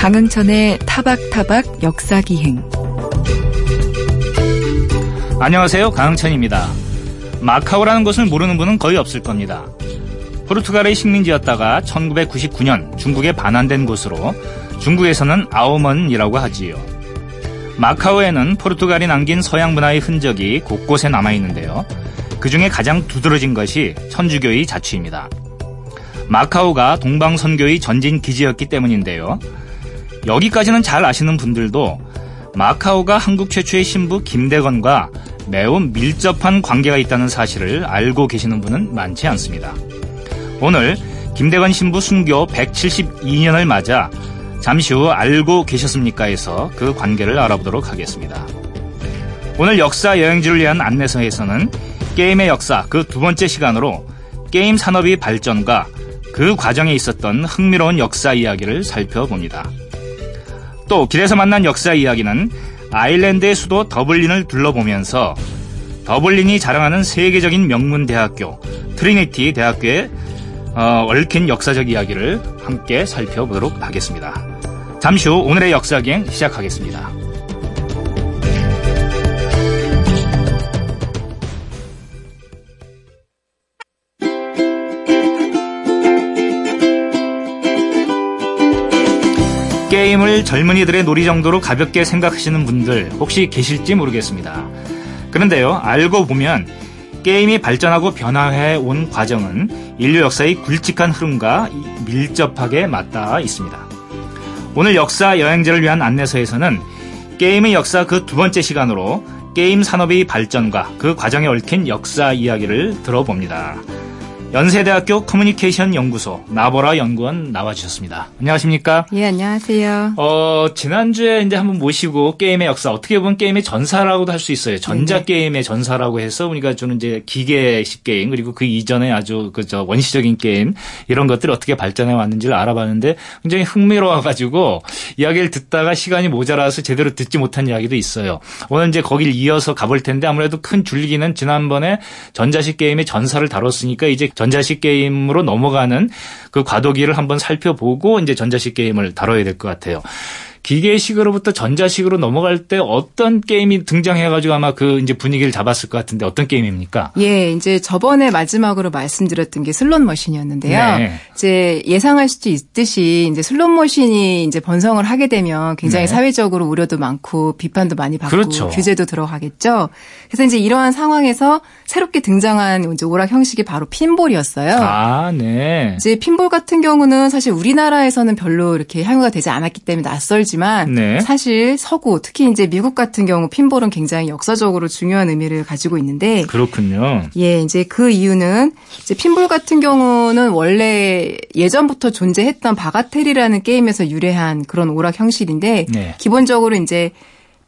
강흥천의 타박타박 역사기행 안녕하세요. 강흥천입니다. 마카오라는 곳을 모르는 분은 거의 없을 겁니다. 포르투갈의 식민지였다가 1999년 중국에 반환된 곳으로 중국에서는 아오먼이라고 하지요. 마카오에는 포르투갈이 남긴 서양 문화의 흔적이 곳곳에 남아 있는데요. 그 중에 가장 두드러진 것이 천주교의 자취입니다. 마카오가 동방선교의 전진 기지였기 때문인데요. 여기까지는 잘 아시는 분들도 마카오가 한국 최초의 신부 김대건과 매우 밀접한 관계가 있다는 사실을 알고 계시는 분은 많지 않습니다. 오늘 김대건 신부 순교 172년을 맞아 잠시 후 알고 계셨습니까에서 그 관계를 알아보도록 하겠습니다. 오늘 역사 여행지를 위한 안내서에서는 게임의 역사 그 두 번째 시간으로 게임 산업의 발전과 그 과정에 있었던 흥미로운 역사 이야기를 살펴봅니다. 또 길에서 만난 역사 이야기는 아일랜드의 수도 더블린을 둘러보면서 더블린이 자랑하는 세계적인 명문 대학교 트리니티 대학교의 어, 얽힌 역사적 이야기를 함께 살펴보도록 하겠습니다. 잠시 후 오늘의 역사기행 시작하겠습니다. 게임을 젊은이들의 놀이 정도로 가볍게 생각하시는 분들 혹시 계실지 모르겠습니다. 그런데요, 알고 보면 게임이 발전하고 변화해 온 과정은 인류 역사의 굵직한 흐름과 밀접하게 맞닿아 있습니다. 오늘 역사 여행지를 위한 안내서에서는 게임의 역사 그 두 번째 시간으로 게임 산업의 발전과 그 과정에 얽힌 역사 이야기를 들어봅니다. 연세대학교 커뮤니케이션 연구소 나보라 연구원 나와주셨습니다. 안녕하십니까? 예, 안녕하세요. 어, 지난주에 이제 한번 모시고 게임의 역사, 어떻게 보면 게임의 전사라고도 할 수 있어요. 전자게임의 전사라고 해서 우리가 주는 이제 기계식 게임, 그리고 그 이전에 아주 그저 원시적인 게임, 이런 것들이 어떻게 발전해 왔는지를 알아봤는데 굉장히 흥미로워가지고 이야기를 듣다가 시간이 모자라서 제대로 듣지 못한 이야기도 있어요. 오늘 이제 거길 이어서 가볼 텐데 아무래도 큰 줄기는 지난번에 전자식 게임의 전사를 다뤘으니까 이제 전자식 게임으로 넘어가는 그 과도기를 한번 살펴보고 이제 전자식 게임을 다뤄야 될 것 같아요. 기계식으로부터 전자식으로 넘어갈 때 어떤 게임이 등장해가지고 아마 그 이제 분위기를 잡았을 것 같은데 어떤 게임입니까? 예, 이제 저번에 마지막으로 말씀드렸던 게 슬롯 머신이었는데요. 네. 이제 예상할 수도 있듯이 이제 슬롯 머신이 이제 번성을 하게 되면 굉장히 네. 사회적으로 우려도 많고 비판도 많이 받고 그렇죠. 규제도 들어가겠죠. 그래서 이제 이러한 상황에서 새롭게 등장한 이제 오락 형식이 바로 핀볼이었어요. 아, 네. 이제 핀볼 같은 경우는 사실 우리나라에서는 별로 이렇게 향유가 되지 않았기 때문에 낯설지 만 네. 사실 서구 특히 이제 미국 같은 경우 핀볼은 굉장히 역사적으로 중요한 의미를 가지고 있는데 그렇군요. 예, 이제 그 이유는 이제 핀볼 같은 경우는 원래 예전부터 존재했던 바가텔이라는 게임에서 유래한 그런 오락 형식인데 네. 기본적으로 이제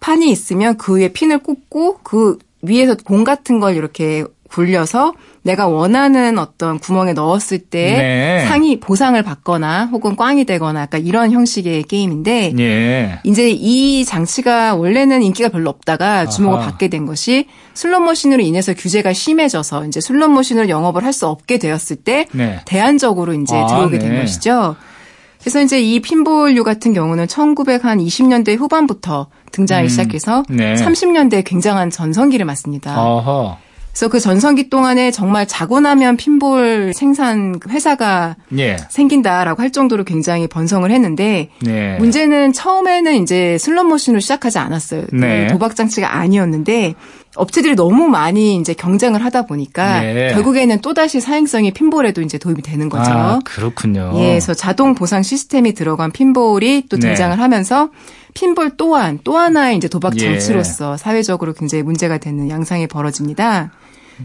판이 있으면 그 위에 핀을 꽂고 그 위에서 공 같은 걸 이렇게 굴려서 내가 원하는 어떤 구멍에 넣었을 때 네. 상이 보상을 받거나 혹은 꽝이 되거나 약간 이런 형식의 게임인데 네. 이제 이 장치가 원래는 인기가 별로 없다가 주목을 아하. 받게 된 것이 슬롯 머신으로 인해서 규제가 심해져서 이제 슬롯 머신으로 영업을 할 수 없게 되었을 때 네. 대안적으로 이제 아, 들어오게 된 네. 것이죠. 그래서 이제 이 핀볼류 같은 경우는 1920년대 후반부터 등장하기 음, 시작해서 네. 30년대에 굉장한 전성기를 맞습니다. 어허. 그래서 그 전성기 동안에 정말 자고 나면 핀볼 생산 회사가 예. 생긴다라고 할 정도로 굉장히 번성을 했는데 네. 문제는 처음에는 이제 슬롯 머신으로 시작하지 않았어요. 네. 도박 장치가 아니었는데 업체들이 너무 많이 이제 경쟁을 하다 보니까 네. 결국에는 또다시 사행성이 핀볼에도 이제 도입이 되는 거죠. 아, 그렇군요. 예, 그래서 자동 보상 시스템이 들어간 핀볼이 또 네. 등장을 하면서 핀볼 또한 또 하나의 이제 도박 예. 장치로서 예. 사회적으로 굉장히 문제가 되는 양상이 벌어집니다.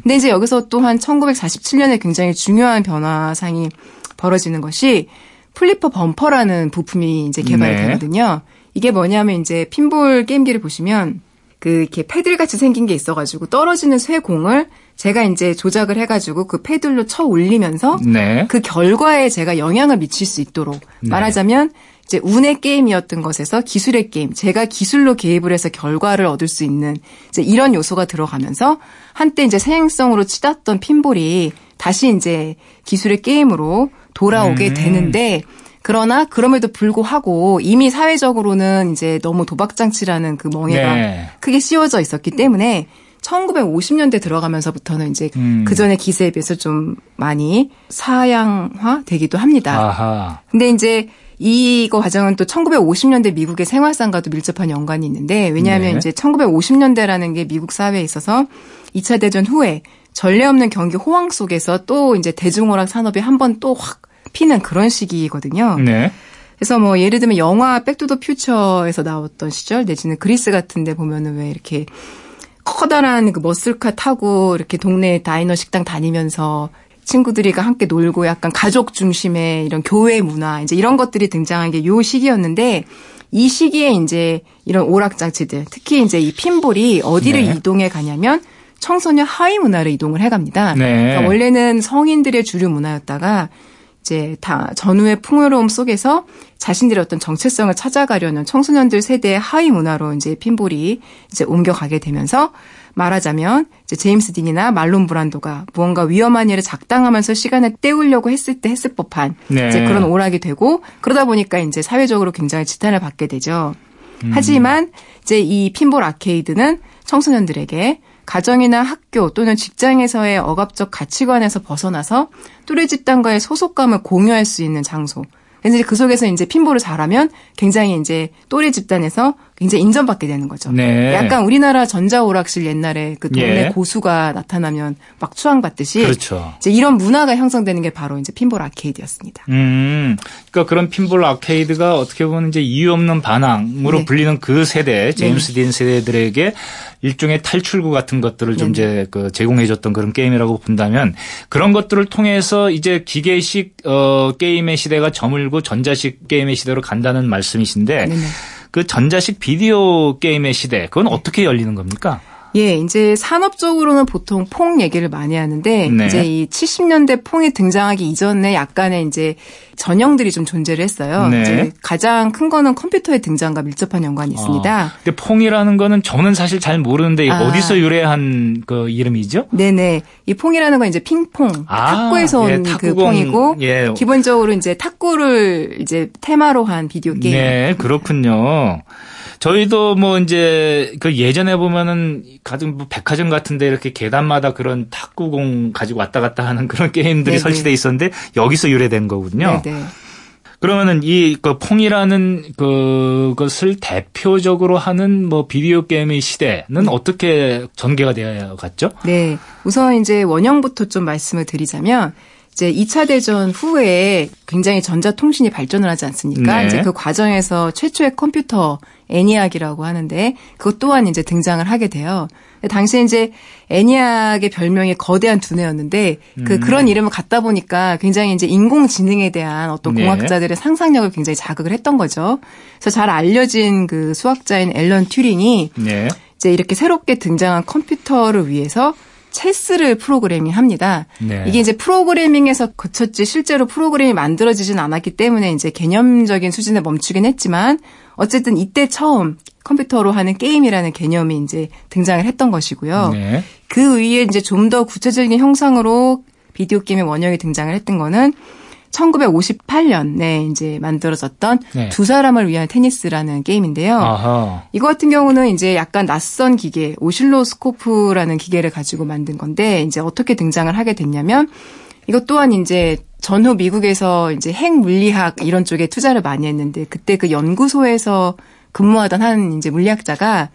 근데 이제 여기서 또한 1947년에 굉장히 중요한 변화상이 벌어지는 것이 flipper bumper라는 부품이 이제 개발이 네. 되거든요. 이게 뭐냐면 이제 핀볼 게임기를 보시면 그 이렇게 패들 같이 생긴 게 있어가지고 떨어지는 쇠 공을 제가 이제 조작을 해가지고 그 패들로 쳐 올리면서 네. 그 결과에 제가 영향을 미칠 수 있도록 네. 말하자면 이제 운의 게임이었던 것에서 기술의 게임, 제가 기술로 개입을 해서 결과를 얻을 수 있는 이제 이런 요소가 들어가면서 한때 이제 사행성으로 치닫던 핀볼이 다시 이제 기술의 게임으로 돌아오게 음. 되는데 그러나 그럼에도 불구하고 이미 사회적으로는 이제 너무 도박장치라는 그 멍해가 네. 크게 씌워져 있었기 때문에 1950년대 들어가면서부터는 이제 음. 그 전에 기세에 비해서 좀 많이 사양화 되기도 합니다. 아하. 근데 이제 이거 과정은 또 1950년대 미국의 생활상과도 밀접한 연관이 있는데 왜냐하면 네. 이제 1950년대라는 게 미국 사회에 있어서 2차 대전 후에 전례 없는 경기 호황 속에서 또 이제 대중오락 산업이 한 번 또 확 피는 그런 시기거든요. 네. 그래서 뭐 예를 들면 영화 백투더 퓨처에서 나왔던 시절 내지는 그리스 같은데 보면은 왜 이렇게 커다란 그 muscle car 타고 이렇게 동네 diner 식당 다니면서 친구들이가 함께 놀고 약간 가족 중심의 이런 교회 문화 이제 이런 것들이 등장한 게 요 시기였는데 이 시기에 이제 이런 오락장치들 특히 이제 이 핀볼이 어디를 네. 이동해 가냐면 청소년 하위 문화를 이동을 해갑니다. 네. 그러니까 원래는 성인들의 주류 문화였다가 이제 다 전후의 풍요로움 속에서 자신들의 어떤 정체성을 찾아가려는 청소년들 세대의 하위 문화로 이제 핀볼이 이제 옮겨가게 되면서 말하자면 이제 제임스 딘이나 말론 브란도가 무언가 위험한 일을 작당하면서 시간을 때우려고 했을 때 했을 법한 네. 이제 그런 오락이 되고 그러다 보니까 이제 사회적으로 굉장히 지탄을 받게 되죠. 음. 하지만 이제 이 핀볼 아케이드는 청소년들에게 가정이나 학교 또는 직장에서의 억압적 가치관에서 벗어나서 또래 집단과의 소속감을 공유할 수 있는 장소. 이제 그 속에서 이제 핀볼을 잘하면 굉장히 이제 또래 집단에서 굉장히 인정받게 되는 거죠. 네. 약간 우리나라 전자 오락실 옛날에 그 동네 예. 고수가 나타나면 막 추앙받듯이 그렇죠. 이제 이런 문화가 형성되는 게 바로 이제 핀볼 아케이드였습니다. 음, 그러니까 그런 핀볼 아케이드가 어떻게 보면 이제 이유 없는 반항으로 네. 불리는 그 세대 제임스 네. 딘 세대들에게 일종의 탈출구 같은 것들을 좀 네. 이제 그 제공해줬던 그런 게임이라고 본다면 그런 것들을 통해서 이제 기계식 어 게임의 시대가 저물고 전자식 게임의 시대로 간다는 말씀이신데. 그 전자식 비디오 게임의 시대 그건 어떻게 열리는 겁니까? 예, 이제 산업적으로는 보통 퐁 얘기를 많이 하는데 네. 이제 이 70년대 퐁이 등장하기 이전에 약간의 이제 전형들이 좀 존재를 했어요. 네. 이제 가장 큰 거는 컴퓨터의 등장과 밀접한 연관이 있습니다. 어. 근데 퐁이라는 거는 저는 사실 잘 모르는데 아. 어디서 유래한 그 이름이죠? 네네. 이 퐁이라는 건 이제 핑퐁, 아. 탁구에서 온그 예, 퐁이고 예. 기본적으로 이제 탁구를 이제 테마로 한 비디오 게임. 네, 그렇군요. 저희도 뭐 이제 그 예전에 보면은 가끔 뭐 백화점 같은데 이렇게 계단마다 그런 탁구공 가지고 왔다 갔다 하는 그런 게임들이 네네. 설치돼 있었는데 여기서 유래된 거거든요. 네네. 그러면은 이 그 퐁이라는 그것을 대표적으로 하는 뭐 비디오 게임의 시대는 네. 어떻게 전개가 되어 갔죠? 네. 우선 이제 원형부터 좀 말씀을 드리자면 이제 2차 대전 후에 굉장히 전자통신이 발전을 하지 않습니까? 네. 이제 그 과정에서 최초의 컴퓨터 애니악이라고 하는데 그것 또한 이제 등장을 하게 돼요. 당시에 이제 애니악의 별명이 거대한 두뇌였는데 그 음. 그런 이름을 갖다 보니까 굉장히 이제 인공지능에 대한 어떤 네. 공학자들의 상상력을 굉장히 자극을 했던 거죠. 그래서 잘 알려진 그 수학자인 앨런 튜링이 네. 이제 이렇게 새롭게 등장한 컴퓨터를 위해서 체스를 프로그래밍 합니다. 네. 이게 이제 프로그래밍에서 거쳤지 실제로 프로그램이 만들어지진 않았기 때문에 이제 개념적인 수준에 멈추긴 했지만 어쨌든 이때 처음 컴퓨터로 하는 게임이라는 개념이 이제 등장을 했던 것이고요. 네. 그 위에 이제 좀 더 구체적인 형상으로 비디오 게임의 원형이 등장을 했던 거는 1958년에 이제 만들어졌던 네. 두 사람을 위한 테니스라는 게임인데요. 아하. 이거 같은 경우는 이제 약간 낯선 기계, 오실로스코프라는 기계를 가지고 만든 건데 이제 어떻게 등장을 하게 됐냐면 이것 또한 이제 전후 미국에서 이제 핵 물리학 이런 쪽에 투자를 많이 했는데 그때 그 연구소에서 근무하던 한 이제 물리학자가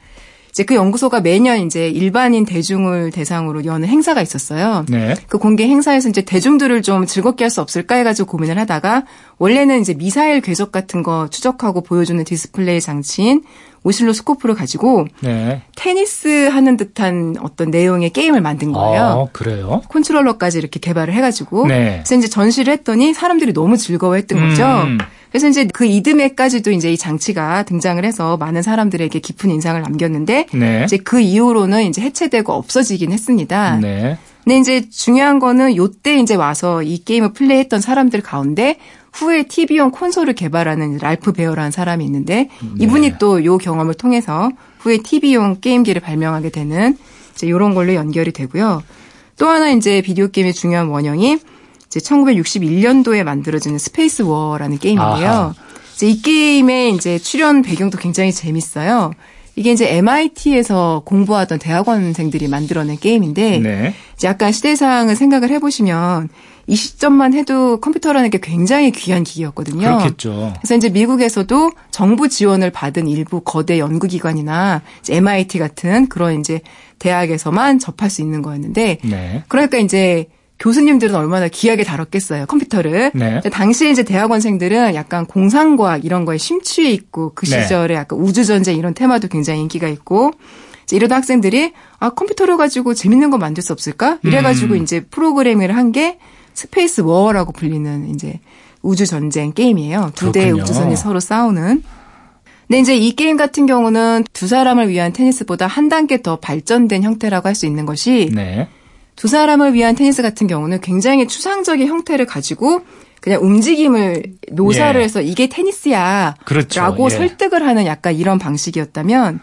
이제 그 연구소가 매년 이제 일반인 대중을 대상으로 여는 행사가 있었어요. 네. 그 공개 행사에서 이제 대중들을 좀 즐겁게 할 수 없을까 해가지고 고민을 하다가 원래는 이제 미사일 궤적 같은 거 추적하고 보여주는 디스플레이 장치인 오실로스코프를 가지고 네. 테니스 하는 듯한 어떤 내용의 게임을 만든 거예요. 아, 그래요? 컨트롤러까지 이렇게 개발을 해가지고 네. 그래서 이제 전시를 했더니 사람들이 너무 즐거워했던 음. 거죠. 그래서 이제 그 이듬해까지도 이제 이 장치가 등장을 해서 많은 사람들에게 깊은 인상을 남겼는데 네. 이제 그 이후로는 이제 해체되고 없어지긴 했습니다. 네. 근데 이제 중요한 거는 요때 이제 와서 이 게임을 플레이했던 사람들 가운데 후에 TV용 콘솔을 개발하는 랄프 베어라는 사람이 있는데 네. 이분이 또 요 경험을 통해서 후에 TV용 게임기를 발명하게 되는 이제 요런 걸로 연결이 되고요. 또 하나 이제 비디오 게임의 중요한 원형이 이제 1961년도에 만들어지는 Space War라는 게임인데요. 아하. 이제 이 게임의 이제 출현 배경도 굉장히 재밌어요. 이게 이제 MIT에서 공부하던 대학원생들이 만들어낸 게임인데 네. 이제 약간 시대상을 생각을 해보시면 이 시점만 해도 컴퓨터라는 게 굉장히 귀한 기기였거든요. 그렇겠죠. 그래서 이제 미국에서도 정부 지원을 받은 일부 거대 연구기관이나 MIT 같은 그런 이제 대학에서만 접할 수 있는 거였는데 네. 그러니까 이제 교수님들은 얼마나 귀하게 다뤘겠어요 컴퓨터를. 네. 당시에 이제 대학원생들은 약간 공상과학 이런 거에 심취해 있고 그 네. 시절에 약간 우주 전쟁 이런 테마도 굉장히 인기가 있고 이러다 학생들이 아 컴퓨터를 가지고 재밌는 거 만들 수 없을까? 이래가지고 음. 이제 프로그램을 한 게 Space War라고 불리는 이제 우주 전쟁 게임이에요. 두 대의 우주선이 서로 싸우는. 근데 이제 이 게임 같은 경우는 두 사람을 위한 테니스보다 한 단계 더 발전된 형태라고 할 수 있는 것이 네. 두 사람을 위한 테니스 같은 경우는 굉장히 추상적인 형태를 가지고 그냥 움직임을 묘사를 예. 해서 이게 테니스야 그렇죠. 라고 예. 설득을 하는 약간 이런 방식이었다면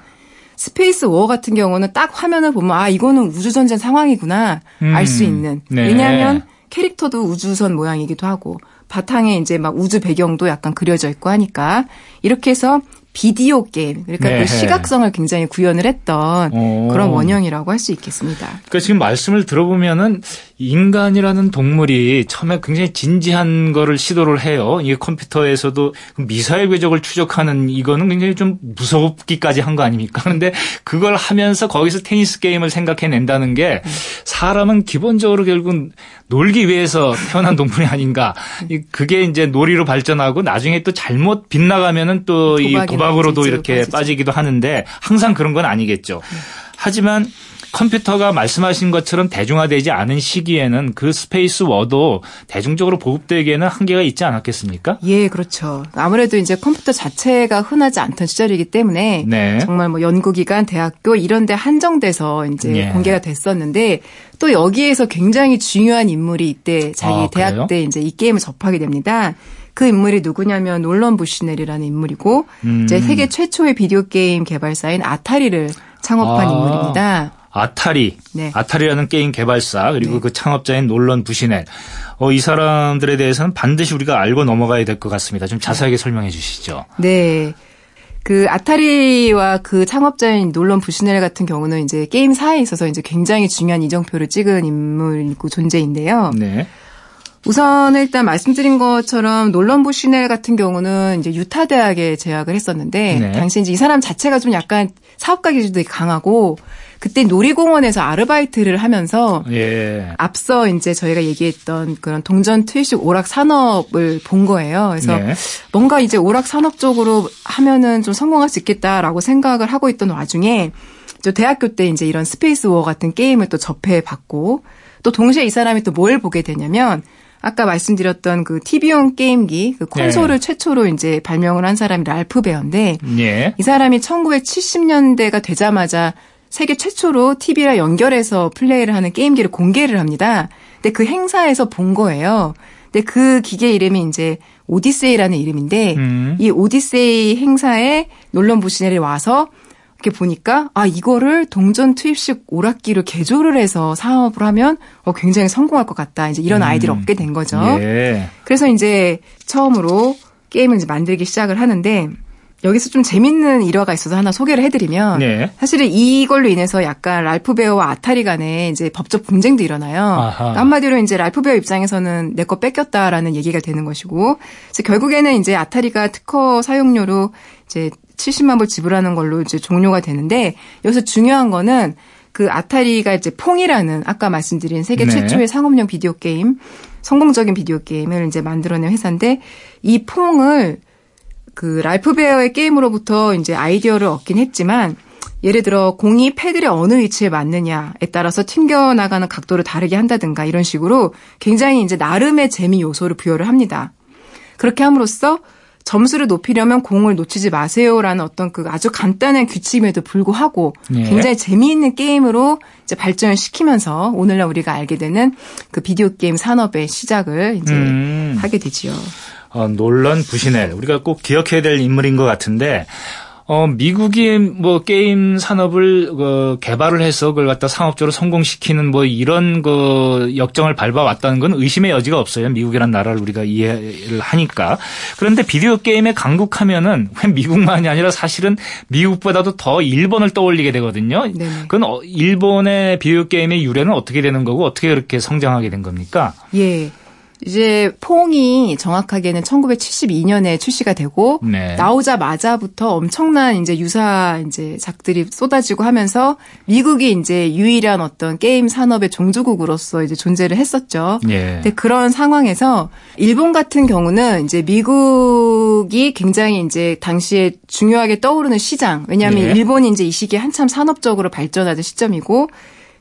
Space War 같은 경우는 딱 화면을 보면 아 이거는 우주전쟁 상황이구나 음. 알수 있는 네. 왜냐하면 캐릭터도 우주선 모양이기도 하고 바탕에 이제 막 우주 배경도 약간 그려져 있고 하니까 이렇게 해서 비디오 게임 그러니까 네. 그 시각성을 굉장히 구현을 했던 오. 그런 원형이라고 할 수 있겠습니다. 그러니까 지금 말씀을 들어보면은 인간이라는 동물이 처음에 굉장히 진지한 거를 시도를 해요. 이게 컴퓨터에서도 미사일 궤적을 추적하는 이거는 굉장히 좀 무섭기까지 한 거 아닙니까? 그런데 그걸 하면서 거기서 테니스 게임을 생각해낸다는 게 사람은 기본적으로 결국은 놀기 위해서 태어난 동물이 아닌가. 그게 이제 놀이로 발전하고 나중에 또 잘못 빗나가면은 또 이 도박으로도 이렇게 빠지죠. 빠지기도 하는데 항상 그런 건 아니겠죠. 하지만 컴퓨터가 말씀하신 것처럼 대중화되지 않은 시기에는 그 Space War도 대중적으로 보급되기에는 한계가 있지 않았겠습니까? 예, 그렇죠. 아무래도 이제 컴퓨터 자체가 흔하지 않던 시절이기 때문에 네. 정말 뭐 연구기관, 대학교 이런 데 한정돼서 이제 예. 공개가 됐었는데 또 여기에서 굉장히 중요한 인물이 이때 자기 아, 대학 때 이제 이 게임을 접하게 됩니다. 그 인물이 누구냐면 놀런 부시넬이라는 인물이고 음. 이제 세계 최초의 비디오 게임 개발사인 Atari를 창업한 아. 인물입니다. Atari, 네. Atari라는 게임 개발사 그리고 네. 그 창업자인 놀런 부시넬. 어, 이 사람들에 대해서는 반드시 우리가 알고 넘어가야 될 것 같습니다. 좀 자세하게 설명해 주시죠. 네. 그 아타리와 그 창업자인 놀런 부시넬 같은 경우는 이제 게임사에 있어서 이제 굉장히 중요한 이정표를 찍은 인물이고 존재인데요. 네. 우선 일단 말씀드린 것처럼 놀런 부시넬 같은 경우는 이제 유타 대학에 재학을 했었는데 네. 당시 이제 이 사람 자체가 좀 약간 사업가 기질도 강하고 그때 놀이공원에서 아르바이트를 하면서 예. 앞서 이제 저희가 얘기했던 그런 동전 투입식 오락 산업을 본 거예요. 그래서 네. 뭔가 이제 오락 산업 쪽으로 하면은 좀 성공할 수 있겠다라고 생각을 하고 있던 와중에 저 대학교 때 이제 이런 Space War 같은 게임을 또 접해 봤고 또 동시에 이 사람이 또 뭘 보게 되냐면 아까 말씀드렸던 그 TV용 게임기, 그 콘솔을 네. 최초로 이제 발명을 한 사람이 랄프 베어인데 네. 이 사람이 1970년대가 되자마자 세계 최초로 TV랑 연결해서 플레이를 하는 게임기를 공개를 합니다. 근데 그 행사에서 본 거예요. 근데 그 기계 이름이 이제 오디세이라는 이름인데 음. 이 오디세이 행사에 놀런 부시넬이 와서 이렇게 보니까 아 이거를 동전 투입식 오락기를 개조를 해서 사업을 하면 어, 굉장히 성공할 것 같다. 이제 이런 음. 아이디를 얻게 된 거죠. 예. 그래서 이제 처음으로 게임을 이제 만들기 시작을 하는데 여기서 좀 재밌는 일화가 있어서 하나 소개를 해드리면 네. 사실은 이걸로 인해서 약간 랄프 베어와 아타리 간에 이제 법적 분쟁도 일어나요. 그러니까 한마디로 이제 랄프 베어 입장에서는 내 거 뺏겼다라는 얘기가 되는 것이고 그래서 결국에는 이제 아타리가 특허 사용료로 이제 70만 불 지불하는 걸로 이제 종료가 되는데 여기서 중요한 거는 그 아타리가 이제 퐁이라는 아까 말씀드린 세계 네. 최초의 상업용 비디오 게임 성공적인 비디오 게임을 이제 만들어낸 회사인데 이 퐁을 그 랄프 베어의 게임으로부터 이제 아이디어를 얻긴 했지만 예를 들어 공이 패들의 어느 위치에 맞느냐에 따라서 튕겨 나가는 각도를 다르게 한다든가 이런 식으로 굉장히 이제 나름의 재미 요소를 부여를 합니다. 그렇게 함으로써 점수를 높이려면 공을 놓치지 마세요라는 어떤 그 아주 간단한 규칙임에도 불구하고 네. 굉장히 재미있는 게임으로 이제 발전을 시키면서 오늘날 우리가 알게 되는 그 비디오 게임 산업의 시작을 이제 음. 하게 되지요. 어, 놀런 부시넬 우리가 꼭 기억해야 될 인물인 것 같은데 어, 미국이 뭐 게임 산업을 그 개발을 해서 그걸 갖다 상업적으로 성공시키는 뭐 이런 그 역정을 밟아왔다는 건 의심의 여지가 없어요. 미국이란 나라를 우리가 이해를 하니까. 그런데 비디오 게임에 강국하면은 왜 미국만이 아니라 사실은 미국보다도 더 일본을 떠올리게 되거든요. 네 그건 어, 일본의 비디오 게임의 유래는 어떻게 되는 거고 어떻게 그렇게 성장하게 된 겁니까? 예. 이제 퐁이 정확하게는 1972년에 출시가 되고 네. 나오자마자부터 엄청난 이제 유사 이제 작들이 쏟아지고 하면서 미국이 이제 유일한 어떤 게임 산업의 종주국으로서 이제 존재를 했었죠. 예. 근데 그런 상황에서 일본 같은 경우는 이제 미국이 굉장히 이제 당시에 중요하게 떠오르는 시장. 왜냐하면 예. 일본이 이제 이 시기에 한참 산업적으로 발전하던 시점이고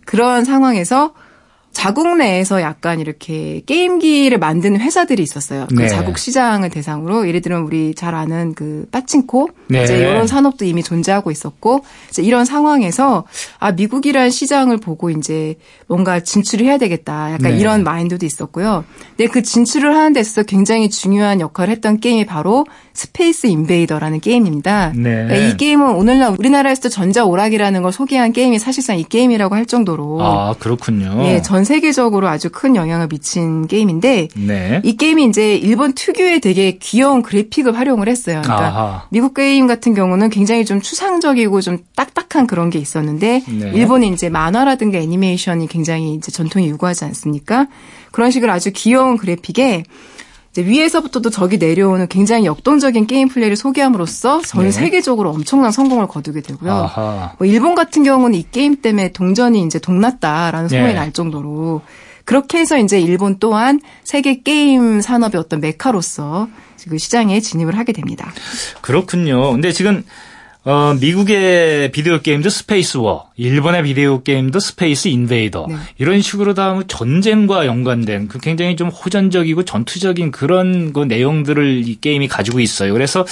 그런 상황에서 자국 내에서 약간 이렇게 게임기를 만드는 회사들이 있었어요. 그 네. 자국 시장을 대상으로 예를 들면 우리 잘 아는 그 빠칭코 네. 이제 이런 산업도 이미 존재하고 있었고 이제 이런 상황에서 아 미국이란 시장을 보고 이제 뭔가 진출을 해야 되겠다. 약간 네. 이런 마인드도 있었고요. 근데 그 진출을 하는 데 있어서 굉장히 중요한 역할을 했던 게임이 바로 Space Invader라는 게임입니다. 네. 그러니까 이 게임은 오늘날 우리나라에서도 전자 오락이라는 걸 소개한 게임이 사실상 이 게임이라고 할 정도로 아 그렇군요. 예, 전 세계적으로 아주 큰 영향을 미친 게임인데 네. 이 게임이 이제 일본 특유의 되게 귀여운 그래픽을 활용을 했어요. 그러니까 아하. 미국 게임 같은 경우는 굉장히 좀 추상적이고 좀 딱딱한 그런 게 있었는데 네. 일본은 이제 만화라든가 애니메이션이 굉장히 이제 전통이 유구하지 않습니까? 그런 식으로 아주 귀여운 그래픽에 위에서부터도 적이 내려오는 굉장히 역동적인 게임 플레이를 소개함으로써 전 네. 세계적으로 엄청난 성공을 거두게 되고요. 뭐 일본 같은 경우는 이 게임 때문에 동전이 이제 동났다라는 소문이 네. 날 정도로 그렇게 해서 이제 일본 또한 세계 게임 산업의 어떤 메카로서 그 시장에 진입을 하게 됩니다. 그렇군요. 근데 지금 어, 미국의 비디오 게임도 Space War, 일본의 비디오 게임도 Space Invader 네. 이런 식으로 다 뭐 전쟁과 연관된 그 굉장히 좀 호전적이고 전투적인 그런 그 내용들을 이 게임이 가지고 있어요. 그래서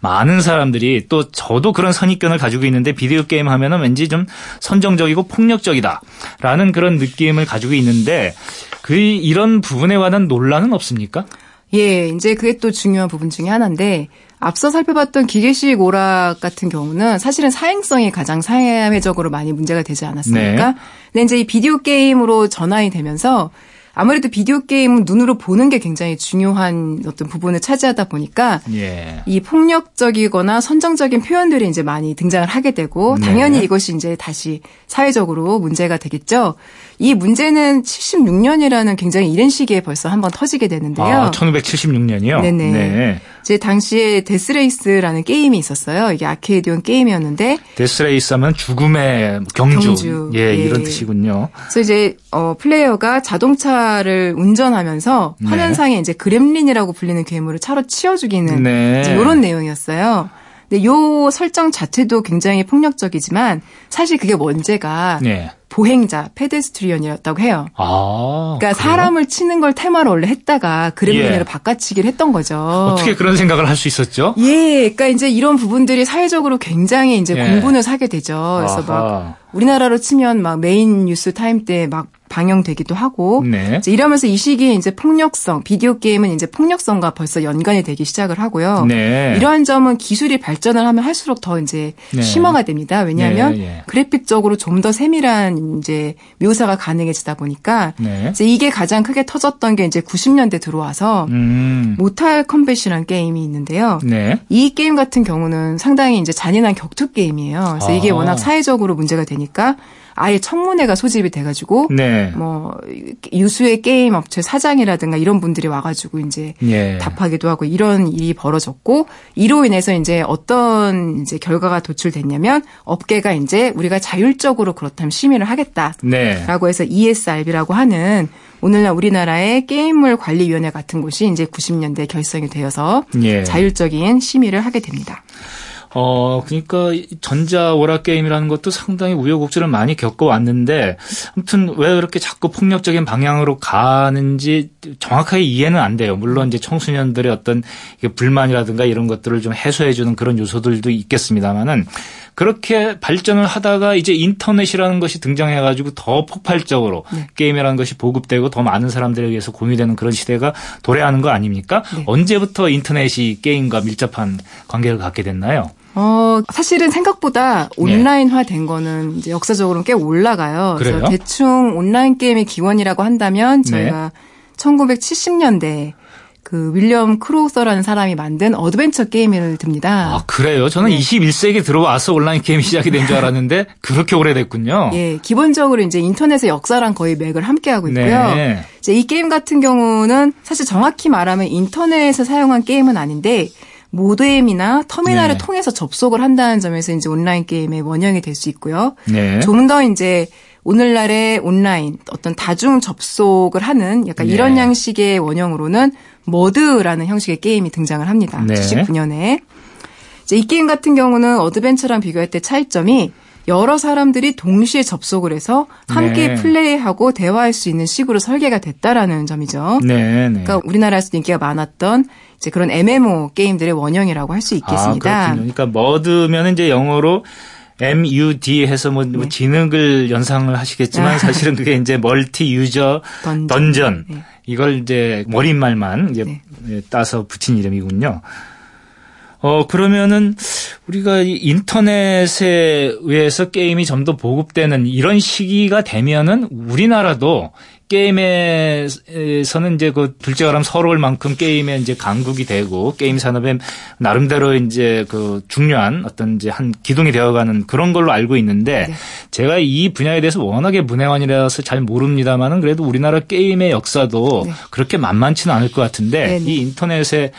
많은 사람들이 또 저도 그런 선입견을 가지고 있는데 비디오 게임 하면은 왠지 좀 선정적이고 폭력적이다라는 그런 느낌을 가지고 있는데 그 이런 부분에 관한 논란은 없습니까? 예, 이제 그게 또 중요한 부분 중에 하나인데 앞서 살펴봤던 기계식 오락 같은 경우는 사실은 사행성이 가장 사회적으로 많이 문제가 되지 않았습니까? 네. 근데 이제 이 비디오 게임으로 전환이 되면서 아무래도 비디오 게임은 눈으로 보는 게 굉장히 중요한 어떤 부분을 차지하다 보니까 예. 이 폭력적이거나 선정적인 표현들이 이제 많이 등장을 하게 되고 네. 당연히 이것이 이제 다시 사회적으로 문제가 되겠죠. 이 문제는 76년이라는 굉장히 이른 시기에 벌써 한번 터지게 되는데요. 아, 1976년이요? 네네. 네. 제 당시에 Death Race라는 게임이 있었어요. 이게 아케이드용 게임이었는데 Death Race 하면 죽음의 경주. 경주. 예, 예, 이런 뜻이군요. 그래서 이제 어 플레이어가 자동차를 운전하면서 네. 화면상에 이제 gremlin이라고 불리는 괴물을 차로 치여 죽이는 네. 이런 내용이었어요. 근데 요 설정 자체도 굉장히 폭력적이지만 사실 그게 원제가 네. 보행자, pedestrian이었다고 해요. 아, 그러니까 그래요? 사람을 치는 걸 테마로 원래 했다가 gremlin으로 예. 바꿔치기를 했던 거죠. 어떻게 그런 생각을 할 수 있었죠? 예, 그러니까 이제 이런 부분들이 사회적으로 굉장히 이제 예. 공분을 사게 되죠. 그래서 아하. 막 우리나라로 치면 막 메인 뉴스 타임 때 막 방영되기도 하고 네. 이러면서 이 시기에 이제 폭력성 비디오 게임은 이제 폭력성과 벌써 연관이 되기 시작을 하고요. 네. 이러한 점은 기술이 발전을 하면 할수록 더 이제 네. 심화가 됩니다. 왜냐하면 네, 예. 그래픽적으로 좀 더 세밀한 이제 묘사가 가능해지다 보니까 네. 이제 이게 가장 크게 터졌던 게 이제 90년대 들어와서 음. Mortal Kombat이라는 게임이 있는데요. 네. 이 게임 같은 경우는 상당히 이제 잔인한 격투 게임이에요. 그래서 아. 이게 워낙 사회적으로 문제가 되니까 아예 청문회가 소집이 돼가지고 네. 뭐 유수의 게임 업체 사장이라든가 이런 분들이 와가지고 이제 예. 답하기도 하고 이런 일이 벌어졌고 이로 인해서 이제 어떤 이제 결과가 도출됐냐면 업계가 이제 우리가 자율적으로 그렇다면 심의를 하겠다라고 네. 해서 ESRB라고 하는 오늘날 우리나라의 게임물 관리위원회 같은 곳이 이제 90년대 결성이 되어서 예. 자율적인 심의를 하게 됩니다. 어, 그러니까 전자 오락 게임이라는 것도 상당히 우여곡절을 많이 겪어왔는데 아무튼 왜 그렇게 자꾸 폭력적인 방향으로 가는지 정확하게 이해는 안 돼요. 물론 이제 청소년들의 어떤 불만이라든가 이런 것들을 좀 해소해 주는 그런 요소들도 있겠습니다만은 그렇게 발전을 하다가 이제 인터넷이라는 것이 등장해 가지고 더 폭발적으로 네. 게임이라는 것이 보급되고 더 많은 사람들에 의해서 공유되는 그런 시대가 도래하는 거 아닙니까? 네. 언제부터 인터넷이 게임과 밀접한 관계를 갖게 됐나요? 어, 사실은 생각보다 네. 온라인화 된 거는 이제 역사적으로는 꽤 올라가요. 그래요? 그래서 대충 온라인 게임의 기원이라고 한다면 저희가 네. 1970년대 그 윌리엄 크로우서라는 사람이 만든 어드벤처 게임을 듭니다. 아, 그래요? 저는 네. 21세기 들어와서 온라인 게임이 시작이 된 줄 알았는데 그렇게 오래됐군요. 예, 기본적으로 이제 인터넷의 역사랑 거의 맥을 함께 하고 있고요. 네. 이제 이 게임 같은 경우는 사실 정확히 말하면 인터넷에서 사용한 게임은 아닌데 모뎀이나 터미널을 네. 통해서 접속을 한다는 점에서 이제 온라인 게임의 원형이 될 수 있고요. 네. 좀더 이제 오늘날의 온라인 어떤 다중 접속을 하는 약간 네. 이런 양식의 원형으로는 머드라는 형식의 게임이 등장을 합니다. 네. 79년에. 이제 이 게임 같은 경우는 어드벤처랑 비교할 때 차이점이 여러 사람들이 동시에 접속을 해서 함께 네. 플레이하고 대화할 수 있는 식으로 설계가 됐다라는 점이죠. 네, 네. 그러니까 우리나라에서 인기가 많았던 이제 그런 MMO 게임들의 원형이라고 할 수 있겠습니다. 아, 그러니까 머드면 이제 영어로 MUD 해서 뭐, 뭐 네. 지능을 연상을 하시겠지만 아. 사실은 그게 이제 멀티 유저 던전, 던전. 네. 이걸 이제 머릿말만 이제 네. 예, 따서 붙인 이름이군요. 어, 그러면은 우리가 인터넷에 의해서 게임이 좀 더 보급되는 이런 시기가 되면은 우리나라도 게임에서는 이제 그 둘째가 람 서러울 만큼 게임에 이제 강국이 되고 게임 산업에 나름대로 이제 그 중요한 어떤 이제 한 기둥이 되어가는 그런 걸로 알고 있는데 네. 제가 이 분야에 대해서 워낙에 문외한이라서 잘 모릅니다만은 그래도 우리나라 게임의 역사도 네. 그렇게 만만치는 않을 것 같은데 네, 네. 이 인터넷의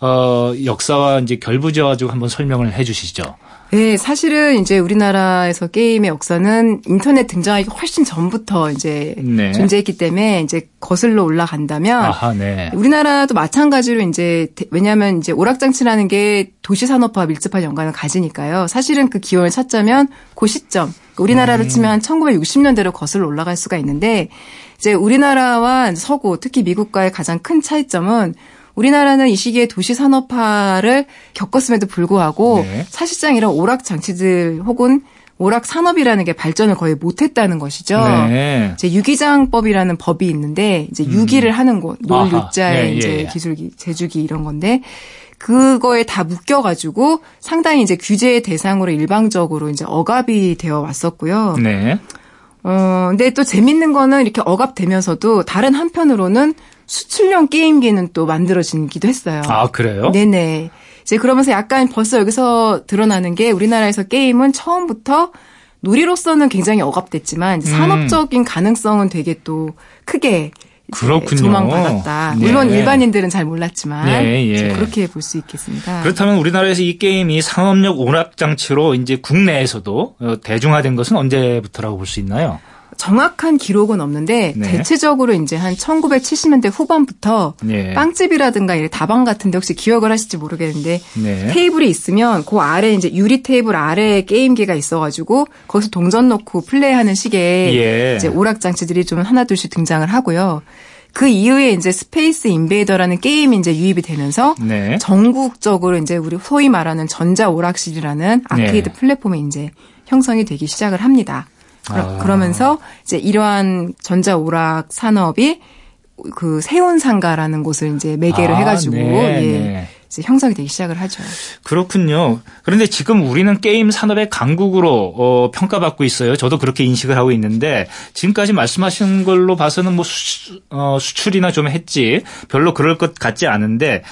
어 역사와 이제 결부지어가지고 한번 설명을 해 주시죠. 네, 사실은 이제 우리나라에서 게임의 역사는 인터넷 등장하기 훨씬 전부터 이제 네. 존재했기 때문에 이제 거슬러 올라간다면 아하, 네. 우리나라도 마찬가지로 이제 왜냐하면 이제 오락장치라는 게 도시 산업화 밀접한 연관을 가지니까요. 사실은 그 기원을 찾자면 그 시점 우리나라로 음. 치면 1960년대로 거슬러 올라갈 수가 있는데 이제 우리나라와 서구 특히 미국과의 가장 큰 차이점은 우리나라는 이 시기에 도시 산업화를 겪었음에도 불구하고 네. 사실상 이런 오락 장치들 혹은 오락 산업이라는 게 발전을 거의 못했다는 것이죠. 네. 이제 유기장법이라는 법이 있는데 이제 음. 유기를 하는 곳, 놀 유자의 예, 이제 예. 기술기, 제주기 이런 건데 그거에 다 묶여가지고 상당히 이제 규제의 대상으로 일방적으로 이제 억압이 되어 왔었고요. 네. 어, 근데 또 재밌는 거는 이렇게 억압되면서도 다른 한편으로는 수출용 게임기는 또 만들어지기도 했어요. 아, 그래요? 네네. 이제 그러면서 약간 벌써 여기서 드러나는 게 우리나라에서 게임은 처음부터 놀이로서는 굉장히 억압됐지만 음. 산업적인 가능성은 되게 또 크게 그렇군요. 조망받았다. 네. 물론 일반인들은 잘 몰랐지만 네, 예. 그렇게 볼 수 있겠습니다. 그렇다면 우리나라에서 이 게임이 산업력 오락 장치로 이제 국내에서도 어, 대중화된 것은 언제부터라고 볼 수 있나요? 정확한 기록은 없는데 네. 대체적으로 이제 한 1970년대 후반부터 네. 빵집이라든가 이런 다방 같은데 혹시 기억을 하실지 모르겠는데 네. 테이블이 있으면 그 아래 이제 유리 테이블 아래에 게임기가 있어가지고 거기서 동전 넣고 플레이하는 식의 예. 이제 오락 장치들이 좀 하나둘씩 등장을 하고요. 그 이후에 이제 스페이스 인베이더라는 게임이 이제 유입이 되면서 네. 전국적으로 이제 우리 소위 말하는 전자 오락실이라는 아케이드 네. 플랫폼이 이제 형성이 되기 시작을 합니다. 아. 그러면서 이제 이러한 전자 오락 산업이 그 세운상가라는 곳을 이제 매개를 아, 해가지고 네, 예. 네. 이제 형성이 되기 시작을 하죠. 그렇군요. 그런데 지금 우리는 게임 산업의 강국으로 어, 평가받고 있어요. 저도 그렇게 인식을 하고 있는데 지금까지 말씀하신 걸로 봐서는 뭐 수, 어, 수출이나 좀 했지 별로 그럴 것 같지 않은데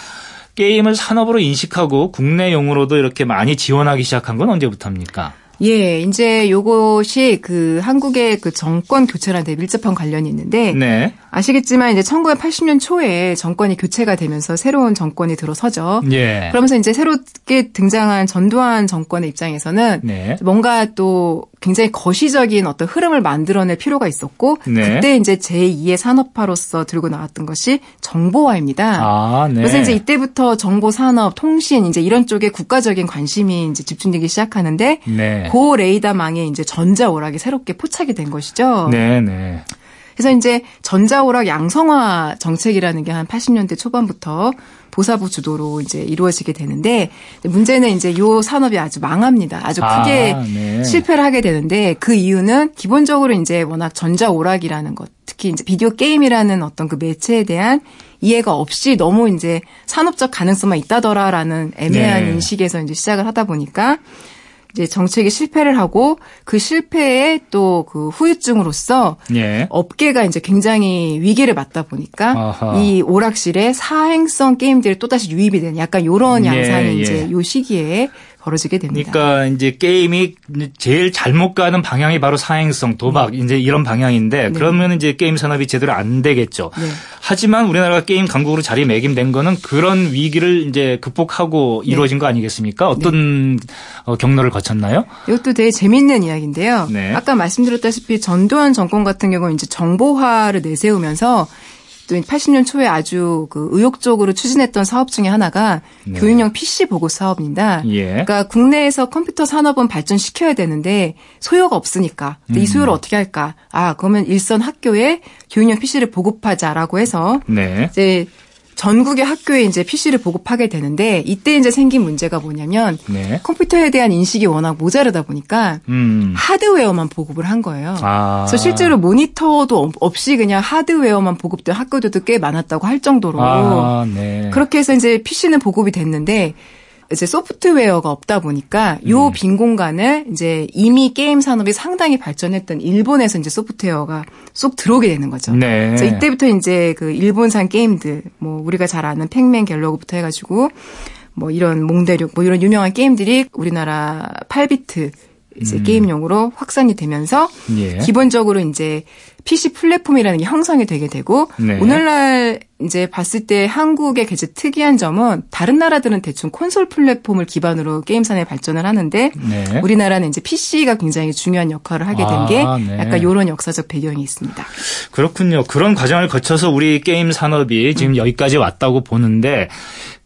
게임을 산업으로 인식하고 국내용으로도 이렇게 많이 지원하기 시작한 건 언제부터입니까? 예, 이제 요것이 그 한국의 그 정권 교체랑 되게 밀접한 관련이 있는데 네. 아시겠지만 이제 1980년 초에 정권이 교체가 되면서 새로운 정권이 들어서죠. 예. 그러면서 이제 새롭게 등장한 전두환 정권의 입장에서는 네. 뭔가 또 굉장히 거시적인 어떤 흐름을 만들어낼 필요가 있었고 네. 그때 이제 제2의 산업화로서 들고 나왔던 것이 정보화입니다. 아, 네. 그래서 이제 이때부터 정보 산업, 통신 이제 이런 쪽에 국가적인 관심이 이제 집중되기 시작하는데 네. 고 레이더망에 이제 전자 오락이 새롭게 포착이 된 것이죠. 네, 네. 그래서 이제 전자오락 양성화 정책이라는 게 한 80년대 초반부터 보사부 주도로 이제 이루어지게 되는데 문제는 이제 요 산업이 아주 망합니다. 아주 크게 아, 네. 실패를 하게 되는데 그 이유는 기본적으로 이제 워낙 전자 오락이라는 것 특히 이제 비디오 게임이라는 어떤 그 매체에 대한 이해가 없이 너무 이제 산업적 가능성만 있다더라라는 애매한 네. 인식에서 이제 시작을 하다 보니까 이제 정책이 실패를 하고 그 실패에 또그 후유증으로서 예. 업계가 이제 굉장히 위기를 맞다 보니까 아하. 이 오락실에 사행성 게임들이 또다시 유입이 되는 약간 요런 예, 양상이 예, 이제 요 시기에 벌어지게 됩니다. 그러니까 이제 게임이 제일 잘못 가는 방향이 바로 사행성, 도박 네. 이제 이런 방향인데 네. 그러면 이제 게임 산업이 제대로 안 되겠죠. 네. 하지만 우리나라가 게임 강국으로 자리매김된 거는 그런 위기를 이제 극복하고 네. 이루어진 거 아니겠습니까? 어떤 네. 어, 경로를 거쳤나요? 이것도 되게 재밌는 이야기인데요. 네. 아까 말씀드렸다시피 전두환 정권 같은 경우는 이제 정보화를 내세우면서 또 80년 초에 아주 그 의욕적으로 추진했던 사업 중에 하나가 네. 교육용 PC 보고 사업입니다. 예. 그러니까 국내에서 컴퓨터 산업은 발전시켜야 되는데 소요가 없으니까 음. 이 소요를 어떻게 할까? 아 그러면 일선 학교에 교육용 PC를 보급하자라고 해서 네. 이제 전국의 학교에 이제 PC를 보급하게 되는데 이때 이제 생긴 문제가 뭐냐면 네. 컴퓨터에 대한 인식이 워낙 모자르다 보니까 음. 하드웨어만 보급을 한 거예요. 아. 그래서 실제로 모니터도 없이 그냥 하드웨어만 보급된 학교들도 꽤 많았다고 할 정도로 아, 네. 그렇게 해서 이제 PC는 보급이 됐는데 이제 소프트웨어가 없다 보니까 요빈 음. 공간을 이제 이미 게임 산업이 상당히 발전했던 일본에서 이제 소프트웨어가 쏙 들어오게 되는 거죠. 네. 그래서 이때부터 이제 그 일본산 게임들 뭐 우리가 잘 아는 팩맨 갤러그부터 해가지고 뭐 이런 몽대륙 뭐 이런 유명한 게임들이 우리나라 8비트 이제 음. 게임용으로 확산이 되면서 예. 기본적으로 이제 PC 플랫폼이라는 게 형성이 되게 되고 네. 오늘날 이제 봤을 때 한국의 이제 특이한 점은 다른 나라들은 대충 콘솔 플랫폼을 기반으로 게임 산업이 발전을 하는데 네. 우리나라는 이제 PC가 굉장히 중요한 역할을 하게 된게 아, 네. 약간 이런 역사적 배경이 있습니다. 그렇군요. 그런 과정을 거쳐서 우리 게임 산업이 지금 음. 여기까지 왔다고 보는데